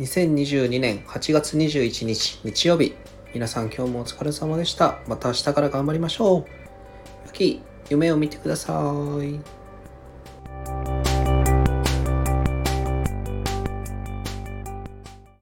2022年8月21日日曜日皆さん今日もお疲れ様でした。また明日から頑張りましょう。良夢を見てください。